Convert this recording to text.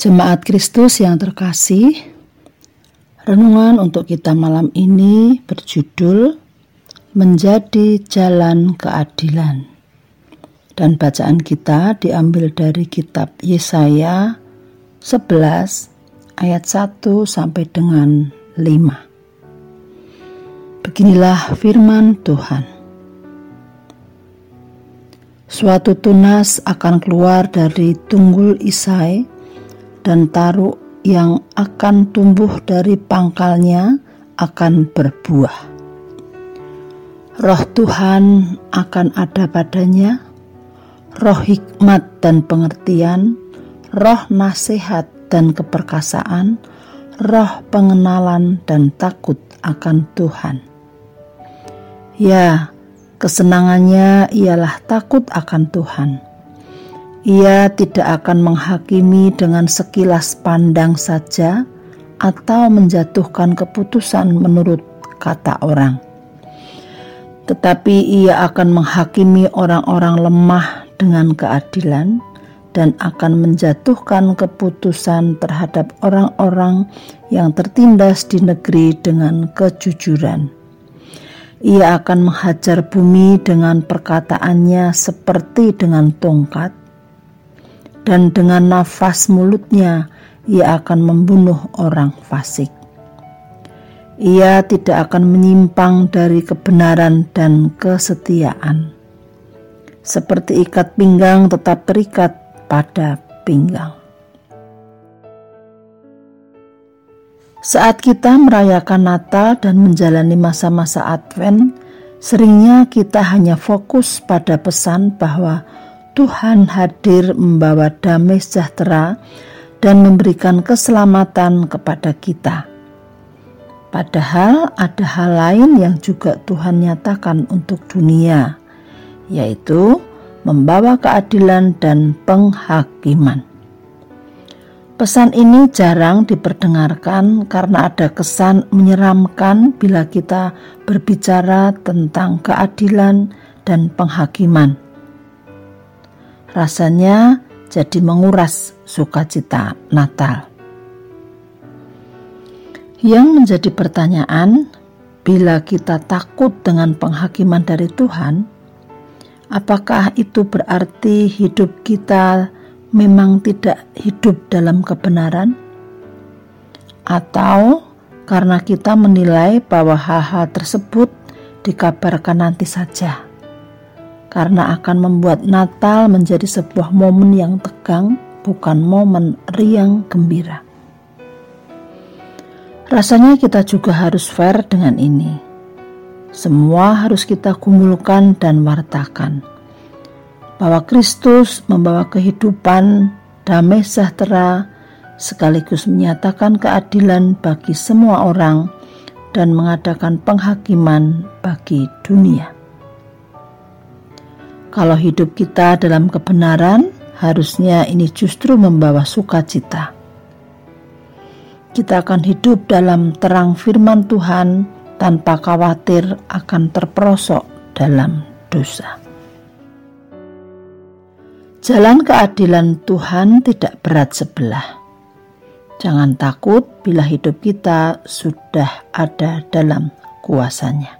Jemaat Kristus yang terkasih, renungan untuk kita malam ini berjudul Menjadi Jalan Keadilan. Dan bacaan kita diambil dari kitab Yesaya 11 ayat 1 sampai dengan 5. Beginilah firman Tuhan. Suatu tunas akan keluar dari tunggul Isai dan taruk yang akan tumbuh dari pangkalnya akan berbuah. Roh Tuhan akan ada padanya, roh hikmat dan pengertian, roh nasihat dan keperkasaan, roh pengenalan dan takut akan Tuhan. Ya, kesenangannya ialah takut akan Tuhan ia tidak akan menghakimi dengan sekilas pandang saja atau menjatuhkan keputusan menurut kata orang. Tetapi ia akan menghakimi orang-orang lemah dengan keadilan dan akan menjatuhkan keputusan terhadap orang-orang yang tertindas di negeri dengan kejujuran. Ia akan menghajar bumi dengan perkataannya seperti dengan tongkat, dan dengan nafas mulutnya ia akan membunuh orang fasik. Ia tidak akan menyimpang dari kebenaran dan kesetiaan. Seperti ikat pinggang tetap terikat pada pinggang. Saat kita merayakan Natal dan menjalani masa-masa Advent, seringnya kita hanya fokus pada pesan bahwa Tuhan hadir membawa damai sejahtera dan memberikan keselamatan kepada kita. Padahal ada hal lain yang juga Tuhan nyatakan untuk dunia, yaitu membawa keadilan dan penghakiman. Pesan ini jarang diperdengarkan karena ada kesan menyeramkan bila kita berbicara tentang keadilan dan penghakiman rasanya jadi menguras sukacita Natal. Yang menjadi pertanyaan, bila kita takut dengan penghakiman dari Tuhan, apakah itu berarti hidup kita memang tidak hidup dalam kebenaran? Atau karena kita menilai bahwa hal-hal tersebut dikabarkan nanti saja? Karena akan membuat Natal menjadi sebuah momen yang tegang, bukan momen riang gembira. Rasanya kita juga harus fair dengan ini. Semua harus kita kumpulkan dan wartakan. Bahwa Kristus membawa kehidupan, damai sejahtera, sekaligus menyatakan keadilan bagi semua orang dan mengadakan penghakiman bagi dunia. Kalau hidup kita dalam kebenaran, harusnya ini justru membawa sukacita. Kita akan hidup dalam terang firman Tuhan tanpa khawatir akan terperosok dalam dosa. Jalan keadilan Tuhan tidak berat sebelah. Jangan takut bila hidup kita sudah ada dalam kuasanya.